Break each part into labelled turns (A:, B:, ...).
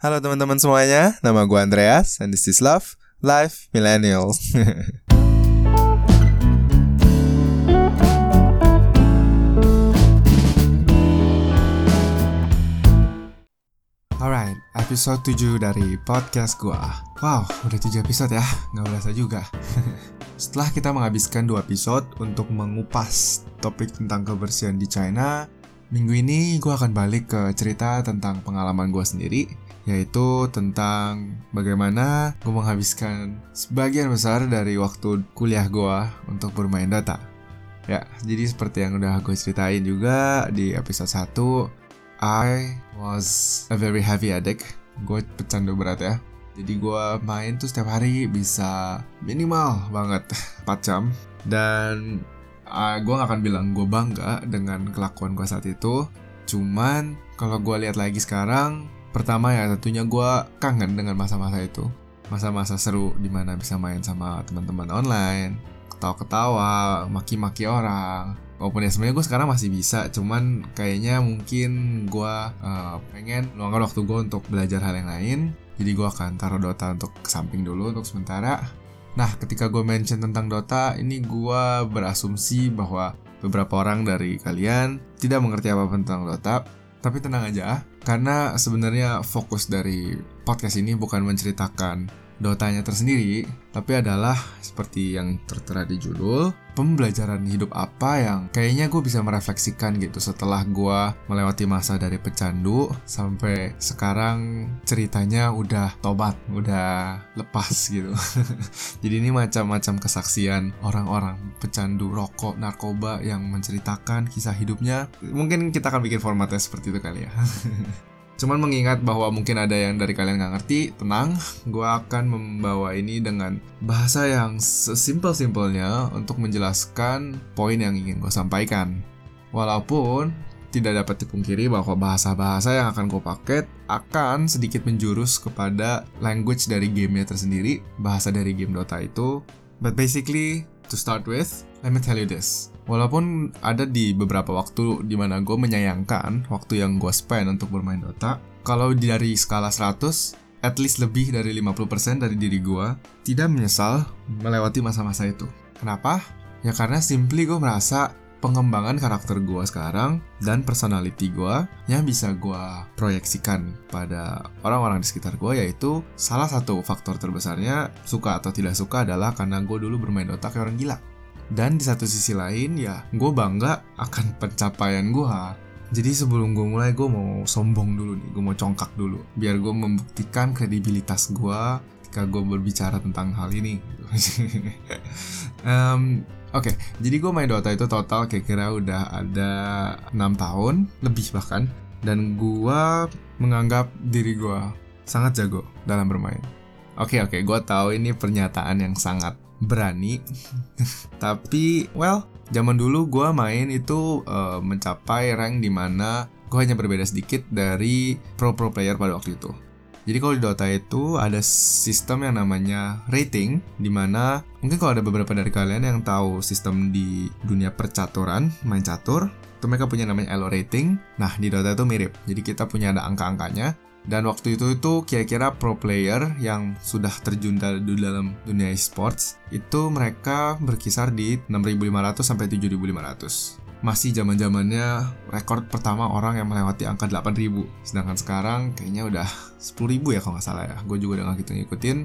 A: Halo teman-teman semuanya, nama gue Andreas and this is Love Life Millennial. Alright, episode 7 dari podcast gua. Wow, udah 7 episode ya, nggak berasa juga. Setelah kita menghabiskan dua episode untuk mengupas topik tentang kebersihan di China, minggu ini gue akan balik ke cerita tentang pengalaman gue sendiri, yaitu tentang bagaimana gue menghabiskan sebagian besar dari waktu kuliah gue untuk bermain Dota. Ya, jadi seperti yang udah gue ceritain juga di episode 1, I was a very heavy addict. Gue pecandu berat ya. Jadi gue main tuh setiap hari bisa minimal banget 4 jam dan uh, gue gak akan bilang gue bangga dengan kelakuan gue saat itu. Cuman kalau gue lihat lagi sekarang, pertama ya tentunya gue kangen dengan masa-masa itu. Masa-masa seru di mana bisa main sama teman-teman online, ketawa-ketawa, maki-maki orang. Walaupun ya sebenarnya gue sekarang masih bisa, cuman kayaknya mungkin gue uh, pengen luangkan waktu gue untuk belajar hal yang lain jadi gue akan taruh Dota untuk samping dulu untuk sementara. Nah, ketika gue mention tentang Dota, ini gue berasumsi bahwa beberapa orang dari kalian tidak mengerti apa tentang Dota. Tapi tenang aja, karena sebenarnya fokus dari podcast ini bukan menceritakan Dotanya tersendiri, tapi adalah seperti yang tertera di judul, pembelajaran hidup apa yang kayaknya gue bisa merefleksikan gitu setelah gue melewati masa dari pecandu sampai sekarang ceritanya udah tobat, udah lepas gitu. Jadi ini macam-macam kesaksian orang-orang pecandu rokok, narkoba yang menceritakan kisah hidupnya. Mungkin kita akan bikin formatnya seperti itu kali ya. Cuman mengingat bahwa mungkin ada yang dari kalian nggak ngerti, tenang, gue akan membawa ini dengan bahasa yang sesimpel-simpelnya untuk menjelaskan poin yang ingin gue sampaikan. Walaupun tidak dapat dipungkiri bahwa bahasa-bahasa yang akan gue pakai akan sedikit menjurus kepada language dari gamenya tersendiri, bahasa dari game Dota itu. But basically, to start with, let me tell you this. Walaupun ada di beberapa waktu di mana gue menyayangkan waktu yang gue spend untuk bermain Dota, kalau dari skala 100, at least lebih dari 50% dari diri gue tidak menyesal melewati masa-masa itu. Kenapa? Ya karena simply gue merasa pengembangan karakter gue sekarang dan personality gue yang bisa gue proyeksikan pada orang-orang di sekitar gue yaitu salah satu faktor terbesarnya suka atau tidak suka adalah karena gue dulu bermain Dota kayak orang gila dan di satu sisi lain ya gue bangga akan pencapaian gue jadi sebelum gue mulai gue mau sombong dulu nih gue mau congkak dulu. Biar gue membuktikan kredibilitas gue ketika gue berbicara tentang hal ini. Um, Oke, okay, jadi gue main Dota itu total kira-kira udah ada 6 tahun, lebih bahkan. Dan gue menganggap diri gue sangat jago dalam bermain. Oke okay, oke, okay, gue tahu ini pernyataan yang sangat berani. Tapi well zaman dulu gue main itu uh, mencapai rank di mana gue hanya berbeda sedikit dari pro pro player pada waktu itu. Jadi kalau di Dota itu ada sistem yang namanya rating di mana mungkin kalau ada beberapa dari kalian yang tahu sistem di dunia percaturan main catur itu mereka punya namanya elo rating. Nah di Dota itu mirip. Jadi kita punya ada angka-angkanya dan waktu itu itu kira-kira pro player yang sudah terjun dalam dunia esports itu mereka berkisar di 6.500 sampai 7.500 masih zaman zamannya rekor pertama orang yang melewati angka 8000 sedangkan sekarang kayaknya udah 10000 ya kalau nggak salah ya. Gue juga udah nggak gitu ngikutin.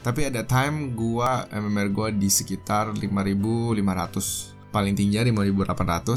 A: Tapi ada time gua MMR gua di sekitar 5500 paling tinggi 5800 atau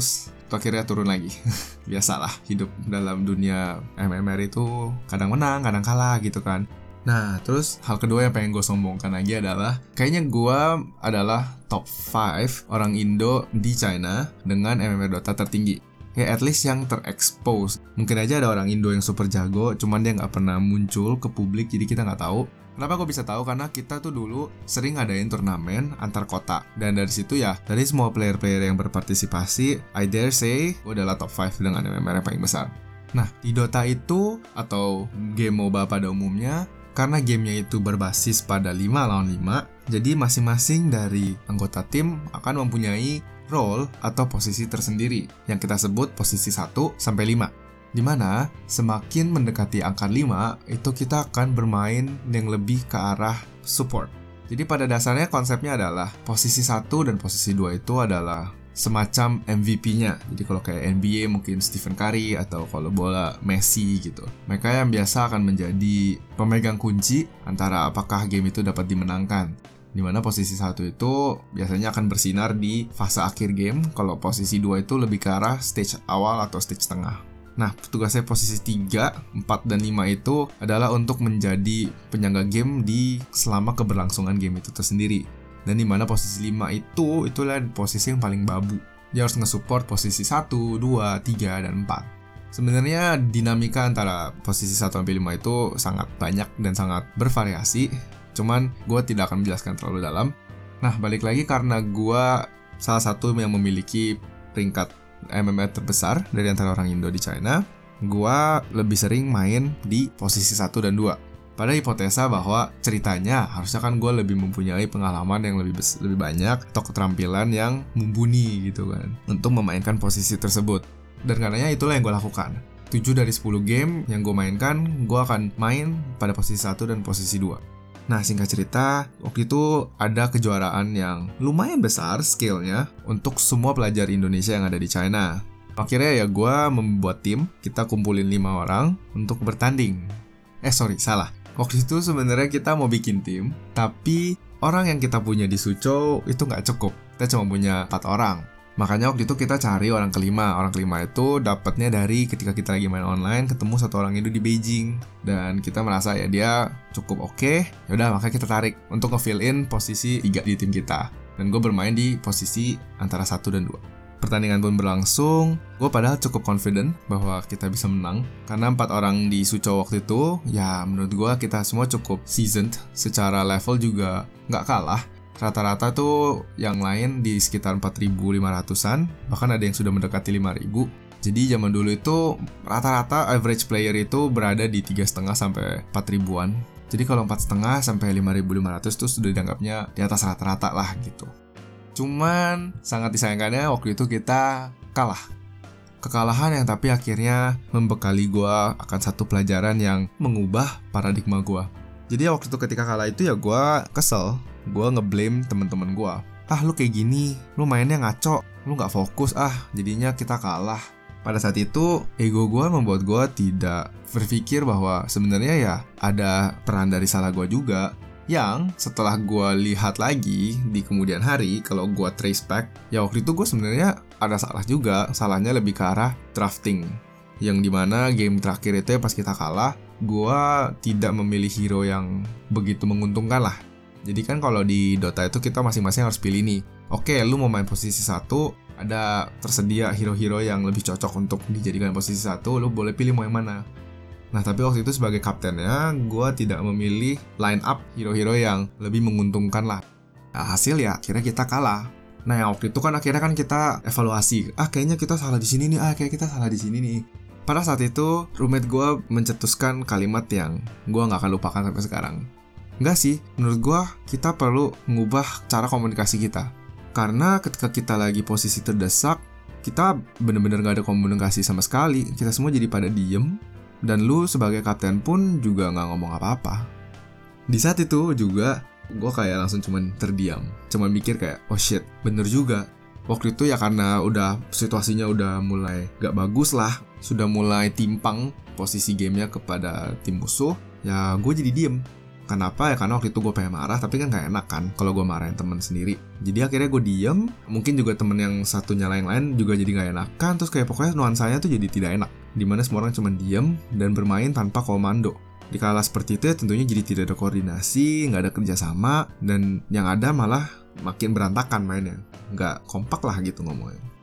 A: akhirnya turun lagi biasalah hidup dalam dunia MMR itu kadang menang kadang kalah gitu kan Nah, terus hal kedua yang pengen gue sombongkan lagi adalah kayaknya gue adalah top 5 orang Indo di China dengan MMR Dota tertinggi. Ya at least yang terekspos. Mungkin aja ada orang Indo yang super jago, cuman dia nggak pernah muncul ke publik, jadi kita nggak tahu. Kenapa gue bisa tahu? Karena kita tuh dulu sering ngadain turnamen antar kota dan dari situ ya dari semua player-player yang berpartisipasi, I dare say adalah top 5 dengan MMR yang paling besar. Nah, di Dota itu atau game MOBA pada umumnya karena gamenya itu berbasis pada 5 lawan 5, jadi masing-masing dari anggota tim akan mempunyai role atau posisi tersendiri yang kita sebut posisi 1 sampai 5. Di mana semakin mendekati angka 5, itu kita akan bermain yang lebih ke arah support. Jadi pada dasarnya konsepnya adalah posisi 1 dan posisi 2 itu adalah semacam MVP-nya. Jadi kalau kayak NBA mungkin Stephen Curry atau kalau bola Messi gitu. Mereka yang biasa akan menjadi pemegang kunci antara apakah game itu dapat dimenangkan. Di mana posisi satu itu biasanya akan bersinar di fase akhir game, kalau posisi dua itu lebih ke arah stage awal atau stage tengah. Nah, tugasnya posisi 3, 4, dan 5 itu adalah untuk menjadi penyangga game di selama keberlangsungan game itu tersendiri. Dan di mana posisi 5 itu itulah posisi yang paling babu. Dia harus nge-support posisi 1, 2, 3, dan 4. Sebenarnya dinamika antara posisi 1 sampai 5 itu sangat banyak dan sangat bervariasi. Cuman gue tidak akan menjelaskan terlalu dalam. Nah, balik lagi karena gue salah satu yang memiliki peringkat MMA terbesar dari antara orang Indo di China, gue lebih sering main di posisi 1 dan 2 pada hipotesa bahwa ceritanya harusnya kan gue lebih mempunyai pengalaman yang lebih lebih banyak atau keterampilan yang mumpuni gitu kan untuk memainkan posisi tersebut. Dan karenanya itulah yang gue lakukan. 7 dari 10 game yang gue mainkan gue akan main pada posisi 1 dan posisi 2 Nah singkat cerita, waktu itu ada kejuaraan yang lumayan besar scale-nya untuk semua pelajar Indonesia yang ada di China. Akhirnya ya gue membuat tim, kita kumpulin 5 orang untuk bertanding. Eh sorry, salah waktu itu sebenarnya kita mau bikin tim, tapi orang yang kita punya di Suco itu nggak cukup. Kita cuma punya empat orang. Makanya waktu itu kita cari orang kelima. Orang kelima itu dapatnya dari ketika kita lagi main online ketemu satu orang itu di Beijing dan kita merasa ya dia cukup oke. Okay. Yaudah makanya kita tarik untuk ngefill in posisi tiga di tim kita. Dan gue bermain di posisi antara satu dan dua. Pertandingan pun berlangsung, gue padahal cukup confident bahwa kita bisa menang Karena empat orang di Suco waktu itu, ya menurut gue kita semua cukup seasoned Secara level juga nggak kalah Rata-rata tuh yang lain di sekitar 4.500an Bahkan ada yang sudah mendekati 5.000 jadi zaman dulu itu rata-rata average player itu berada di tiga setengah sampai 4 ribuan. Jadi kalau empat setengah sampai 5.500 itu sudah dianggapnya di atas rata-rata lah gitu. Cuman sangat disayangkannya waktu itu kita kalah. Kekalahan yang tapi akhirnya membekali gue akan satu pelajaran yang mengubah paradigma gue. Jadi waktu itu ketika kalah itu ya gue kesel, gue ngeblame temen-temen gue. Ah lu kayak gini, lu mainnya ngaco, lu nggak fokus ah, jadinya kita kalah. Pada saat itu, ego gue membuat gue tidak berpikir bahwa sebenarnya ya ada peran dari salah gue juga yang setelah gue lihat lagi di kemudian hari kalau gue trace back ya waktu itu gue sebenarnya ada salah juga salahnya lebih ke arah drafting yang di mana game terakhir itu ya pas kita kalah gue tidak memilih hero yang begitu menguntungkan lah jadi kan kalau di Dota itu kita masing-masing harus pilih nih oke lu mau main posisi satu ada tersedia hero-hero yang lebih cocok untuk dijadikan posisi satu lu boleh pilih mau yang mana Nah tapi waktu itu sebagai kaptennya, gue tidak memilih line up hero-hero yang lebih menguntungkan lah. Nah, hasil ya akhirnya kita kalah. Nah yang waktu itu kan akhirnya kan kita evaluasi, ah kayaknya kita salah di sini nih, ah kayak kita salah di sini nih. Pada saat itu, roommate gue mencetuskan kalimat yang gue gak akan lupakan sampai sekarang. Enggak sih, menurut gue kita perlu mengubah cara komunikasi kita. Karena ketika kita lagi posisi terdesak, kita bener-bener gak ada komunikasi sama sekali. Kita semua jadi pada diem, dan lu sebagai kapten pun juga nggak ngomong apa-apa. Di saat itu juga gue kayak langsung cuman terdiam. Cuman mikir kayak, oh shit, bener juga. Waktu itu ya karena udah situasinya udah mulai gak bagus lah. Sudah mulai timpang posisi gamenya kepada tim musuh. Ya gue jadi diem. Kenapa ya? Karena waktu itu gue pengen marah, tapi kan gak enak kan kalau gue marahin temen sendiri. Jadi akhirnya gue diem, mungkin juga temen yang satunya lain-lain juga jadi gak enakan, terus kayak pokoknya nuansanya tuh jadi tidak enak di mana semua orang cuma diam dan bermain tanpa komando. Di kala seperti itu ya tentunya jadi tidak ada koordinasi, nggak ada kerjasama, dan yang ada malah makin berantakan mainnya. Nggak kompak lah gitu ngomongnya.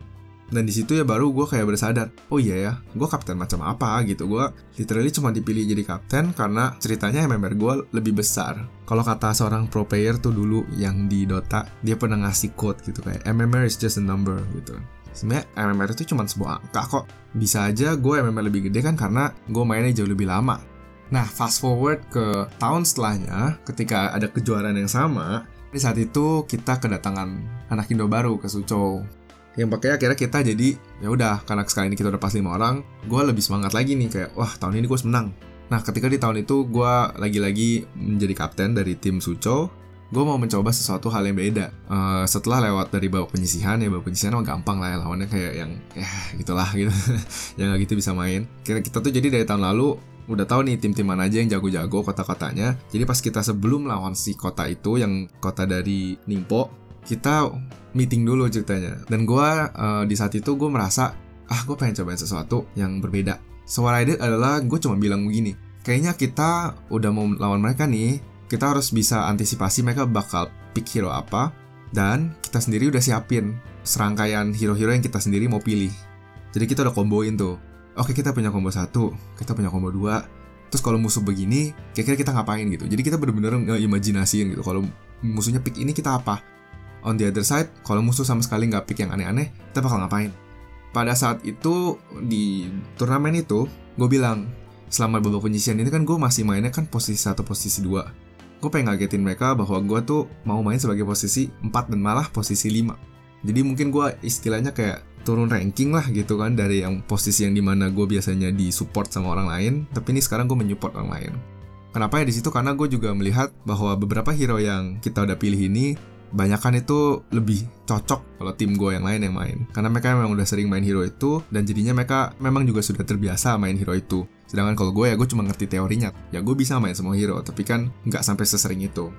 A: Dan di situ ya baru gue kayak bersadar, oh iya ya, gue kapten macam apa gitu. Gue literally cuma dipilih jadi kapten karena ceritanya MMR gue lebih besar. Kalau kata seorang pro player tuh dulu yang di Dota, dia pernah ngasih quote gitu kayak MMR is just a number gitu sebenarnya MMR itu cuma sebuah angka kok. Bisa aja gue MMR lebih gede kan karena gue mainnya jauh lebih lama. Nah, fast forward ke tahun setelahnya, ketika ada kejuaraan yang sama, di saat itu kita kedatangan anak Indo baru ke Suco. Yang pakai akhirnya kita jadi ya udah karena sekali ini kita udah pas lima orang gue lebih semangat lagi nih kayak wah tahun ini gue harus menang. Nah ketika di tahun itu gue lagi-lagi menjadi kapten dari tim Suco gue mau mencoba sesuatu hal yang beda. Uh, setelah lewat dari babak penyisihan ya babak penyisihan mah gampang lah ya lawannya kayak yang ya gitulah gitu. Yang gak gitu bisa main. Kira kita tuh jadi dari tahun lalu udah tahu nih tim-tim mana aja yang jago-jago kota-kotanya. Jadi pas kita sebelum lawan si kota itu yang kota dari Ningpo kita meeting dulu ceritanya dan gue uh, di saat itu gue merasa ah gue pengen cobain sesuatu yang berbeda so what adalah gue cuma bilang begini kayaknya kita udah mau lawan mereka nih kita harus bisa antisipasi mereka bakal pick hero apa dan kita sendiri udah siapin serangkaian hero-hero yang kita sendiri mau pilih. Jadi kita udah komboin tuh. Oke kita punya combo satu, kita punya combo dua. Terus kalau musuh begini, kira-kira kita ngapain gitu. Jadi kita bener-bener ngeimajinasiin gitu. Kalau musuhnya pick ini kita apa? On the other side, kalau musuh sama sekali nggak pick yang aneh-aneh, kita bakal ngapain? Pada saat itu di turnamen itu, gue bilang selama babak penyisian ini kan gue masih mainnya kan posisi satu posisi dua. Gue pengen ngagetin mereka bahwa gue tuh mau main sebagai posisi 4 dan malah posisi 5 jadi mungkin gue istilahnya kayak turun ranking lah gitu kan dari yang posisi yang di mana gue biasanya di support sama orang lain tapi ini sekarang gue menyupport orang lain. Kenapa ya di situ? Karena gue juga melihat bahwa beberapa hero yang kita udah pilih ini banyakan itu lebih cocok kalau tim gue yang lain yang main. Karena mereka memang udah sering main hero itu dan jadinya mereka memang juga sudah terbiasa main hero itu. Sedangkan kalau gue ya gue cuma ngerti teorinya. Ya gue bisa main semua hero tapi kan nggak sampai sesering itu.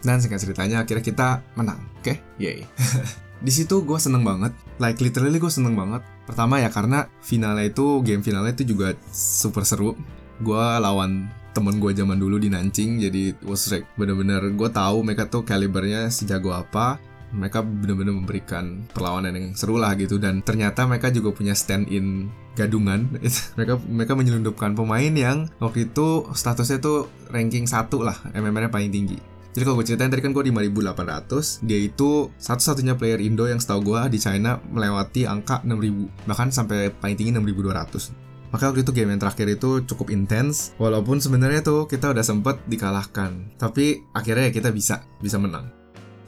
A: Dan singkat ceritanya akhirnya kita menang oke? Okay? yay. Di situ gue seneng banget. Like literally gue seneng banget. Pertama ya karena finalnya itu game finalnya itu juga super seru. Gue lawan temen gue zaman dulu di Nanjing jadi was like bener-bener gue tahu mereka tuh kalibernya sejago apa mereka bener-bener memberikan perlawanan yang seru lah gitu dan ternyata mereka juga punya stand in gadungan. Mereka mereka menyelundupkan pemain yang waktu itu statusnya tuh ranking satu lah MMR-nya paling tinggi. Jadi kalau gue ceritain tadi kan gue di 5800 Dia itu satu-satunya player Indo yang setahu gue di China melewati angka 6000 Bahkan sampai paling tinggi 6200 maka waktu itu game yang terakhir itu cukup intens, walaupun sebenarnya tuh kita udah sempet dikalahkan. Tapi akhirnya ya kita bisa, bisa menang.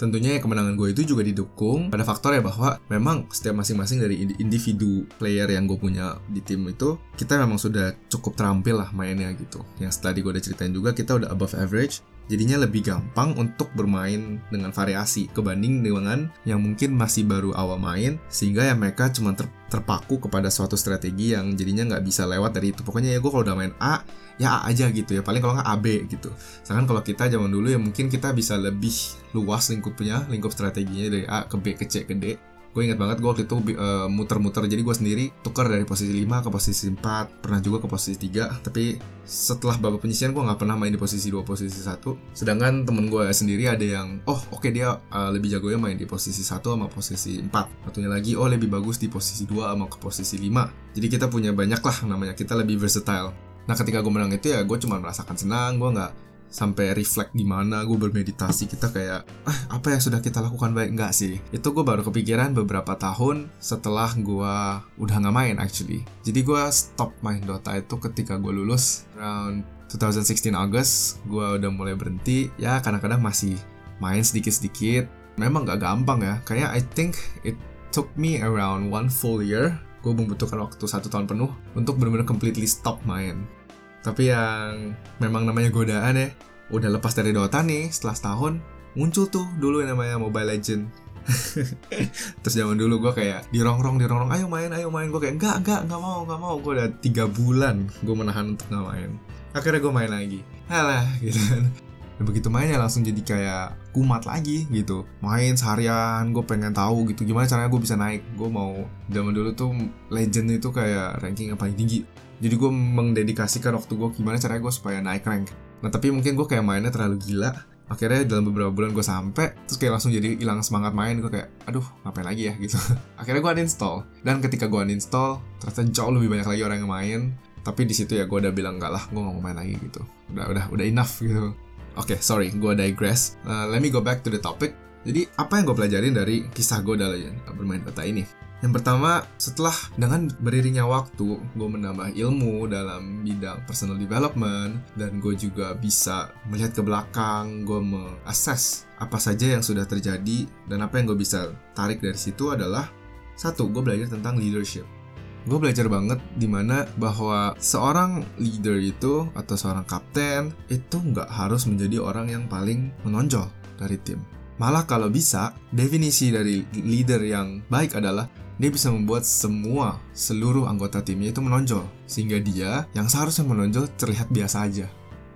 A: Tentunya ya kemenangan gue itu juga didukung pada faktor ya bahwa memang setiap masing-masing dari individu player yang gue punya di tim itu kita memang sudah cukup terampil lah mainnya gitu. Yang tadi gue udah ceritain juga kita udah above average jadinya lebih gampang untuk bermain dengan variasi kebanding dengan yang mungkin masih baru awal main sehingga ya mereka cuma ter terpaku kepada suatu strategi yang jadinya nggak bisa lewat dari itu. Pokoknya ya gue kalau udah main A ya A aja gitu ya. Paling kalau nggak AB gitu. Sedangkan kalau kita zaman dulu ya mungkin kita bisa lebih luas lingkupnya lingkup strateginya dari A ke B ke C ke D gue ingat banget gue waktu itu uh, muter-muter. Jadi gue sendiri tukar dari posisi 5 ke posisi 4 pernah juga ke posisi 3 tapi setelah babak penyisian gue nggak pernah main di posisi 2 posisi 1 sedangkan temen gue sendiri ada yang oh oke okay, dia uh, lebih jago ya main di posisi 1 sama posisi 4 satunya lagi oh lebih bagus di posisi 2 sama ke posisi 5 jadi kita punya banyak lah namanya kita lebih versatile. Nah ketika gue menang itu ya gue cuma merasakan senang gue nggak sampai reflect di mana gue bermeditasi kita kayak ah apa yang sudah kita lakukan baik? Nggak sih. Itu gue baru kepikiran beberapa tahun setelah gue udah nggak main actually. Jadi gue stop main Dota itu ketika gue lulus. Around 2016 August gue udah mulai berhenti. Ya kadang-kadang masih main sedikit-sedikit. Memang gak gampang ya. Kayak I think it took me around one full year. Gue membutuhkan waktu satu tahun penuh untuk benar-benar completely stop main tapi yang memang namanya godaan ya, udah lepas dari Dota nih setelah setahun, muncul tuh dulu yang namanya Mobile Legend. Terus zaman dulu gue kayak dirongrong dirongrong, ayo main, ayo main. Gue kayak enggak, enggak, enggak mau, enggak mau. Gue udah tiga bulan gue menahan untuk nggak main. Akhirnya gue main lagi. Halah, gitu kan. Dan begitu mainnya langsung jadi kayak kumat lagi gitu. Main seharian, gue pengen tahu gitu gimana caranya gue bisa naik. Gue mau zaman dulu tuh legend itu kayak ranking yang paling tinggi jadi gue mendedikasikan waktu gue gimana caranya gue supaya naik rank. Nah tapi mungkin gue kayak mainnya terlalu gila. Akhirnya dalam beberapa bulan gue sampai terus kayak langsung jadi hilang semangat main. Gue kayak aduh ngapain lagi ya? Gitu. Akhirnya gue uninstall. Dan ketika gue uninstall ternyata jauh lebih banyak lagi orang yang main. Tapi di situ ya gue udah bilang enggak lah gue gak mau main lagi gitu. Udah udah udah enough gitu. Oke okay, sorry gue digress. Uh, let me go back to the topic. Jadi apa yang gue pelajarin dari kisah gue dalam bermain Dota ini yang pertama, setelah dengan beriringnya waktu, gue menambah ilmu dalam bidang personal development, dan gue juga bisa melihat ke belakang, gue mengakses apa saja yang sudah terjadi, dan apa yang gue bisa tarik dari situ adalah Satu, gue belajar tentang leadership. Gue belajar banget di mana bahwa seorang leader itu atau seorang kapten itu nggak harus menjadi orang yang paling menonjol dari tim. Malah kalau bisa, definisi dari leader yang baik adalah dia bisa membuat semua seluruh anggota timnya itu menonjol sehingga dia yang seharusnya menonjol terlihat biasa aja.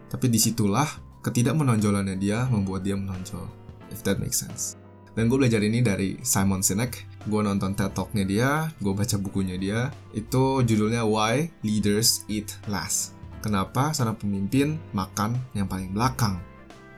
A: Tapi di situlah ketidakmenonjolannya dia membuat dia menonjol. If that makes sense. Dan gue belajar ini dari Simon Sinek. Gue nonton TED Talk-nya dia, gue baca bukunya dia. Itu judulnya Why Leaders Eat Last. Kenapa seorang pemimpin makan yang paling belakang?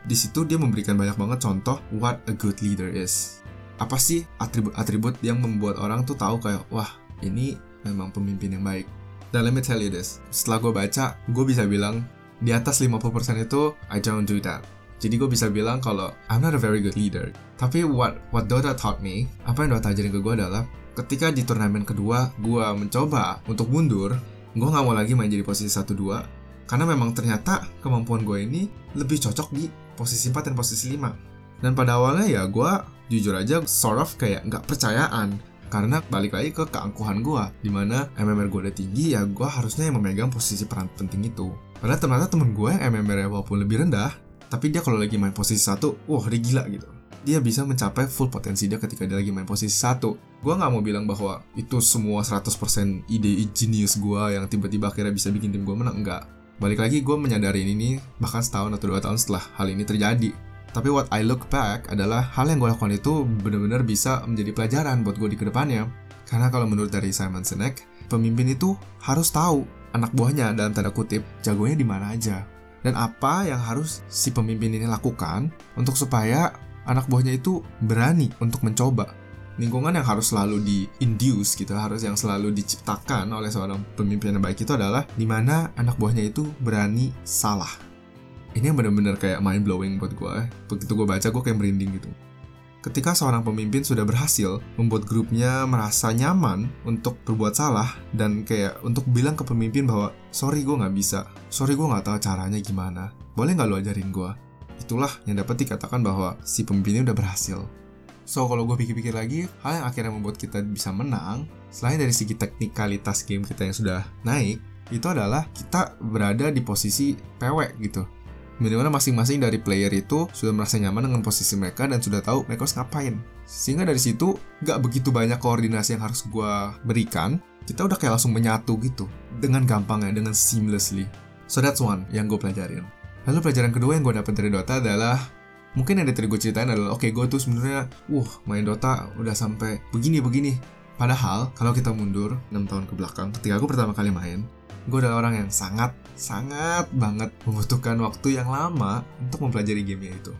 A: Di situ dia memberikan banyak banget contoh what a good leader is. Apa sih atribut-atribut yang membuat orang tuh tahu kayak, wah ini memang pemimpin yang baik. Dan let me tell you this, setelah gue baca, gue bisa bilang di atas 50% itu I don't do that jadi gue bisa bilang kalau I'm not a very good leader. Tapi what what Dota taught me, apa yang Dota ajarin ke gue adalah ketika di turnamen kedua gue mencoba untuk mundur, gue nggak mau lagi main jadi posisi 1-2 karena memang ternyata kemampuan gue ini lebih cocok di posisi 4 dan posisi 5. Dan pada awalnya ya gue jujur aja sort of kayak nggak percayaan karena balik lagi ke keangkuhan gue di mana MMR gue udah tinggi ya gue harusnya yang memegang posisi peran penting itu padahal ternyata temen gue yang MMR walaupun lebih rendah tapi dia kalau lagi main posisi satu, wah dia gila gitu. Dia bisa mencapai full potensi dia ketika dia lagi main posisi satu. Gue nggak mau bilang bahwa itu semua 100% ide genius gue yang tiba-tiba akhirnya bisa bikin tim gue menang. Enggak. Balik lagi gue menyadari ini bahkan setahun atau dua tahun setelah hal ini terjadi. Tapi what I look back adalah hal yang gue lakukan itu benar-benar bisa menjadi pelajaran buat gue di ke depannya. Karena kalau menurut dari Simon Sinek, pemimpin itu harus tahu anak buahnya dalam tanda kutip jagonya di mana aja dan apa yang harus si pemimpin ini lakukan untuk supaya anak buahnya itu berani untuk mencoba lingkungan yang harus selalu di-induce gitu, harus yang selalu diciptakan oleh seorang pemimpin yang baik itu adalah di mana anak buahnya itu berani salah. Ini yang benar-benar kayak mind blowing buat gue. Begitu gue baca gue kayak merinding gitu. Ketika seorang pemimpin sudah berhasil membuat grupnya merasa nyaman untuk berbuat salah dan kayak untuk bilang ke pemimpin bahwa sorry gue nggak bisa, sorry gue nggak tahu caranya gimana, boleh nggak lo ajarin gue? Itulah yang dapat dikatakan bahwa si pemimpinnya udah berhasil. So kalau gue pikir-pikir lagi, hal yang akhirnya membuat kita bisa menang, selain dari segi teknikalitas game kita yang sudah naik, itu adalah kita berada di posisi pewek gitu Minimal masing-masing dari player itu sudah merasa nyaman dengan posisi mereka dan sudah tahu mereka harus ngapain. Sehingga dari situ nggak begitu banyak koordinasi yang harus gue berikan, kita udah kayak langsung menyatu gitu. Dengan gampangnya, dengan seamlessly. So that's one yang gue pelajarin. Lalu pelajaran kedua yang gue dapat dari Dota adalah mungkin yang tadi gue ceritain adalah oke okay, gue tuh sebenarnya uh main Dota udah sampai begini begini padahal kalau kita mundur 6 tahun ke belakang ketika gue pertama kali main gue adalah orang yang sangat sangat banget membutuhkan waktu yang lama untuk mempelajari game itu.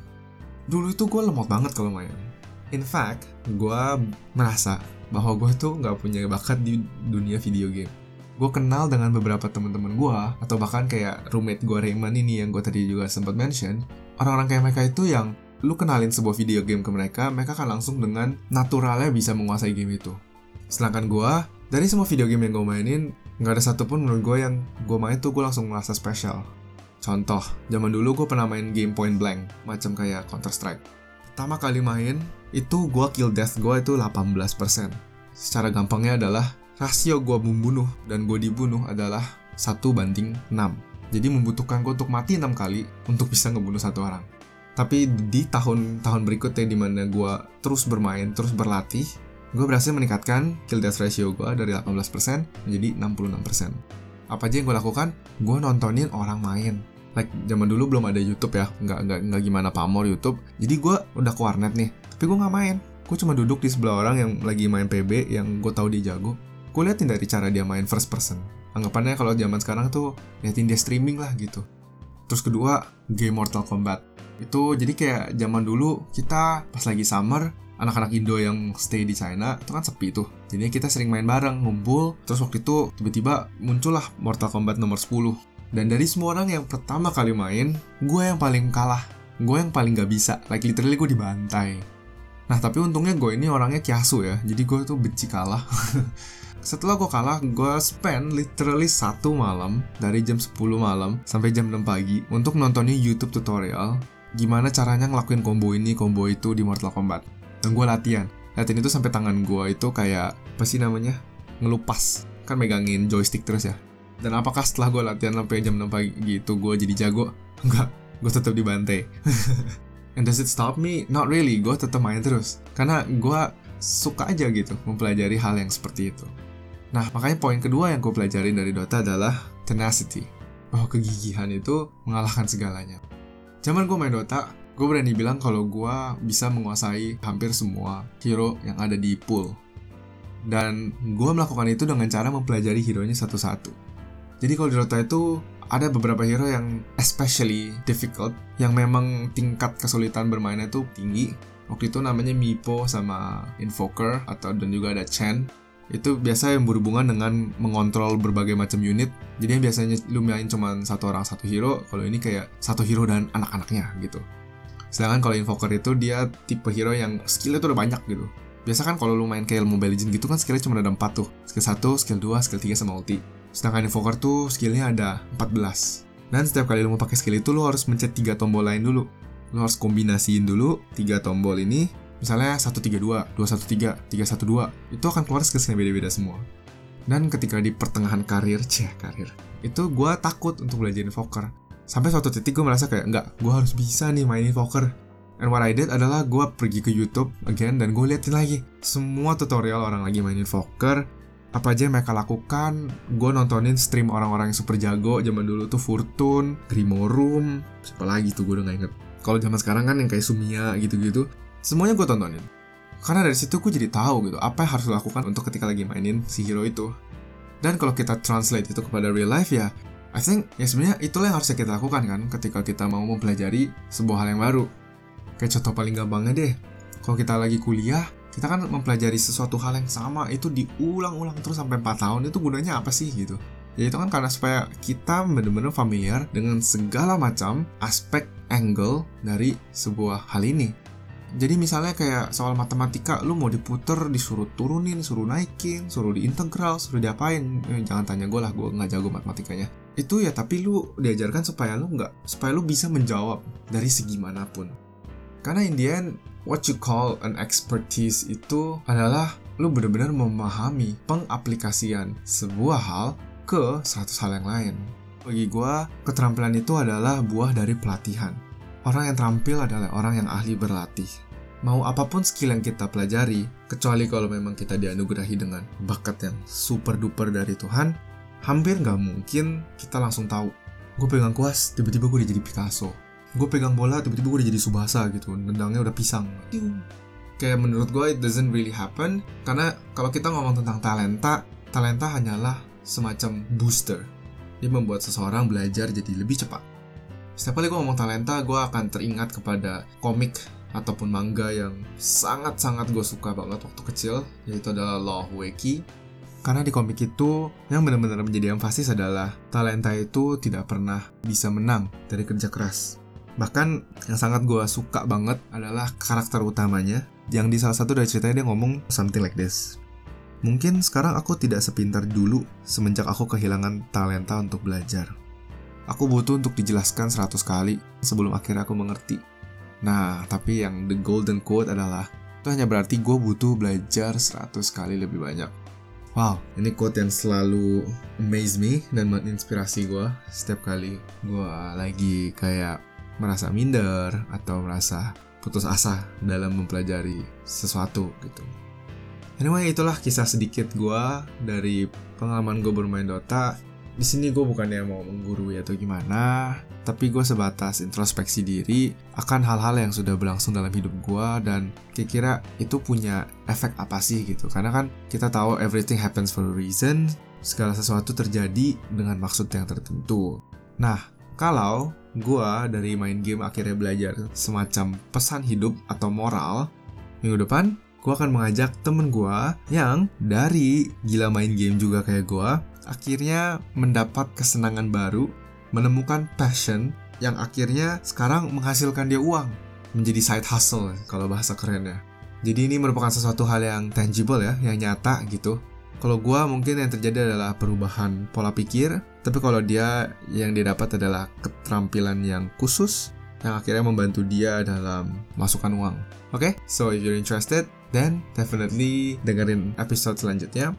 A: Dulu itu gue lemot banget kalau main. In fact, gue merasa bahwa gue tuh nggak punya bakat di dunia video game. Gue kenal dengan beberapa teman-teman gue, atau bahkan kayak roommate gue Raymond ini yang gue tadi juga sempat mention, orang-orang kayak mereka itu yang lu kenalin sebuah video game ke mereka, mereka akan langsung dengan naturalnya bisa menguasai game itu. Sedangkan gue, dari semua video game yang gue mainin, nggak ada satupun menurut gue yang gue main tuh gue langsung merasa spesial. Contoh, zaman dulu gue pernah main game point blank, macam kayak Counter Strike. Pertama kali main, itu gue kill death gue itu 18%. Secara gampangnya adalah rasio gue membunuh dan gue dibunuh adalah satu banding 6. Jadi membutuhkan gue untuk mati 6 kali untuk bisa ngebunuh satu orang. Tapi di tahun-tahun berikutnya di mana gue terus bermain, terus berlatih, gue berhasil meningkatkan kill death ratio gue dari 18% menjadi 66%. Apa aja yang gue lakukan? Gue nontonin orang main. Like zaman dulu belum ada YouTube ya, nggak nggak nggak gimana pamor YouTube. Jadi gue udah ke warnet nih, tapi gue nggak main. Gue cuma duduk di sebelah orang yang lagi main PB yang gue tahu dia jago. Gue liatin dari cara dia main first person. Anggapannya kalau zaman sekarang tuh liatin dia streaming lah gitu. Terus kedua, game Mortal Kombat. Itu jadi kayak zaman dulu kita pas lagi summer anak-anak Indo yang stay di China itu kan sepi tuh. Jadi kita sering main bareng, ngumpul. Terus waktu itu tiba-tiba muncullah Mortal Kombat nomor 10. Dan dari semua orang yang pertama kali main, gue yang paling kalah. Gue yang paling gak bisa. Like literally gue dibantai. Nah tapi untungnya gue ini orangnya kiasu ya. Jadi gue tuh benci kalah. Setelah gue kalah, gue spend literally satu malam dari jam 10 malam sampai jam 6 pagi untuk nontonin YouTube tutorial gimana caranya ngelakuin combo ini, combo itu di Mortal Kombat dan gue latihan. Liatin itu sampai tangan gue itu kayak apa sih namanya ngelupas. Kan megangin joystick terus ya. Dan apakah setelah gue latihan sampai jam 6 pagi gitu gue jadi jago? Enggak. Gue tetap dibantai. And does it stop me? Not really. Gue tetap main terus. Karena gue suka aja gitu mempelajari hal yang seperti itu. Nah makanya poin kedua yang gue pelajarin dari Dota adalah tenacity. Bahwa kegigihan itu mengalahkan segalanya. Zaman gue main Dota gue berani bilang kalau gue bisa menguasai hampir semua hero yang ada di pool. Dan gue melakukan itu dengan cara mempelajari hero-nya satu-satu. Jadi kalau di Dota itu ada beberapa hero yang especially difficult, yang memang tingkat kesulitan bermainnya itu tinggi. Waktu itu namanya Mipo sama Invoker atau dan juga ada Chen. Itu biasa yang berhubungan dengan mengontrol berbagai macam unit. Jadi yang biasanya lu main cuma satu orang satu hero, kalau ini kayak satu hero dan anak-anaknya gitu. Sedangkan kalau Invoker itu dia tipe hero yang skillnya tuh udah banyak gitu. Biasa kan kalau lu main kayak Mobile Legends gitu kan skillnya cuma ada 4 tuh. Skill 1, skill 2, skill 3 sama ulti. Sedangkan Invoker tuh skillnya ada 14. Dan setiap kali lu mau pakai skill itu lu harus mencet 3 tombol lain dulu. Lu harus kombinasiin dulu 3 tombol ini. Misalnya 132, 213, 312. Itu akan keluar skill-skill beda-beda semua. Dan ketika di pertengahan karir, ceh karir, itu gue takut untuk belajar Invoker Sampai suatu titik gue merasa kayak, enggak, gue harus bisa nih main Invoker. And what I did adalah gue pergi ke YouTube again dan gue liatin lagi semua tutorial orang lagi mainin Invoker. Apa aja yang mereka lakukan, gue nontonin stream orang-orang yang super jago zaman dulu tuh Fortune, Grimorum, siapa lagi tuh gue udah gak inget. Kalau zaman sekarang kan yang kayak Sumia gitu-gitu, semuanya gue tontonin. Karena dari situ gue jadi tahu gitu apa yang harus dilakukan untuk ketika lagi mainin si hero itu. Dan kalau kita translate itu kepada real life ya, I think ya sebenarnya itulah yang harus kita lakukan kan ketika kita mau mempelajari sebuah hal yang baru. Kayak contoh paling gampangnya deh, kalau kita lagi kuliah, kita kan mempelajari sesuatu hal yang sama itu diulang-ulang terus sampai 4 tahun itu gunanya apa sih gitu. Ya itu kan karena supaya kita benar-benar familiar dengan segala macam aspek angle dari sebuah hal ini. Jadi misalnya kayak soal matematika, lu mau diputer, disuruh turunin, suruh naikin, suruh diintegral, suruh diapain. Eh, jangan tanya gue lah, gue nggak jago matematikanya. Itu ya tapi lu diajarkan supaya lu nggak, supaya lu bisa menjawab dari segi mana pun. Karena in the end, what you call an expertise itu adalah lu benar-benar memahami pengaplikasian sebuah hal ke 100 hal yang lain. Bagi gue, keterampilan itu adalah buah dari pelatihan Orang yang terampil adalah orang yang ahli berlatih. Mau apa pun skill yang kita pelajari, kecuali kalau memang kita dianugerahi dengan bakat yang super duper dari Tuhan, hampir nggak mungkin kita langsung tahu. Gue pegang kuas, tiba-tiba gue udah jadi Picasso. Gue pegang bola, tiba-tiba gue udah jadi Subasa gitu. Nendangnya udah pisang. Kayak menurut gue it doesn't really happen, karena kalau kita ngomong tentang talenta, talenta hanyalah semacam booster. Dia membuat seseorang belajar jadi lebih cepat setiap kali gue ngomong talenta, gue akan teringat kepada komik ataupun manga yang sangat-sangat gue suka banget waktu kecil, yaitu adalah Law Weki. Karena di komik itu, yang benar-benar menjadi emphasis adalah talenta itu tidak pernah bisa menang dari kerja keras. Bahkan yang sangat gue suka banget adalah karakter utamanya, yang di salah satu dari ceritanya dia ngomong something like this. Mungkin sekarang aku tidak sepintar dulu semenjak aku kehilangan talenta untuk belajar. Aku butuh untuk dijelaskan 100 kali sebelum akhirnya aku mengerti. Nah, tapi yang the golden quote adalah itu hanya berarti gue butuh belajar 100 kali lebih banyak. Wow, ini quote yang selalu amaze me dan menginspirasi gue setiap kali gue lagi kayak merasa minder atau merasa putus asa dalam mempelajari sesuatu gitu. Anyway, itulah kisah sedikit gue dari pengalaman gue bermain Dota di sini gue bukannya mau menggurui atau gimana, tapi gue sebatas introspeksi diri akan hal-hal yang sudah berlangsung dalam hidup gue dan kira-kira itu punya efek apa sih gitu. Karena kan kita tahu everything happens for a reason, segala sesuatu terjadi dengan maksud yang tertentu. Nah, kalau gue dari main game akhirnya belajar semacam pesan hidup atau moral, minggu depan gue akan mengajak temen gue yang dari gila main game juga kayak gue akhirnya mendapat kesenangan baru, menemukan passion yang akhirnya sekarang menghasilkan dia uang menjadi side hustle kalau bahasa kerennya. Jadi ini merupakan sesuatu hal yang tangible ya, yang nyata gitu. Kalau gue mungkin yang terjadi adalah perubahan pola pikir, tapi kalau dia yang dia dapat adalah keterampilan yang khusus yang akhirnya membantu dia dalam masukkan uang. Oke, okay? so if you're interested, then definitely dengerin episode selanjutnya.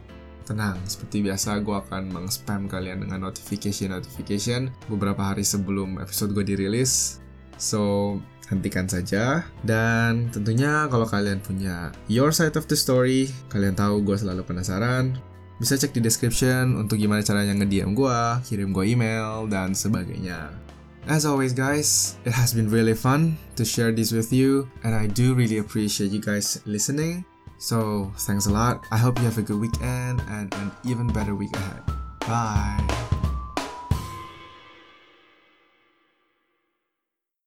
A: Tenang, seperti biasa gue akan meng-spam kalian dengan notification-notification beberapa hari sebelum episode gue dirilis. So, hentikan saja. Dan tentunya kalau kalian punya your side of the story, kalian tahu gue selalu penasaran, bisa cek di description untuk gimana caranya nge-DM gue, kirim gue email, dan sebagainya. As always guys, it has been really fun to share this with you and I do really appreciate you guys listening. So, thanks a lot. I hope you have a good weekend and an even better week ahead. Bye.